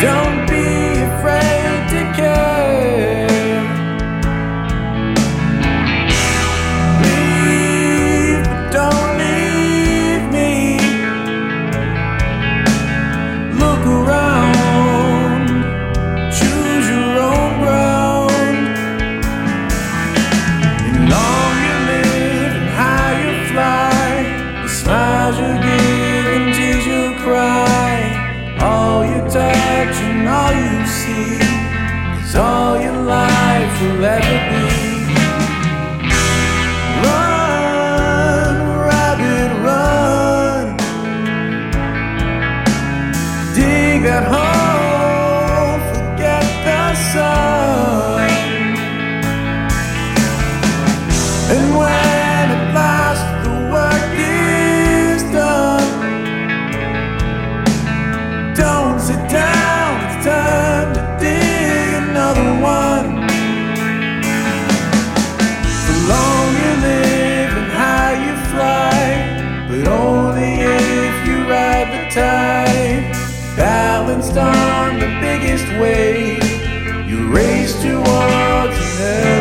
Don't is all your life will ever be. Run, rabbit, run. Dig that hole. Balanced on the biggest wave, you race towards an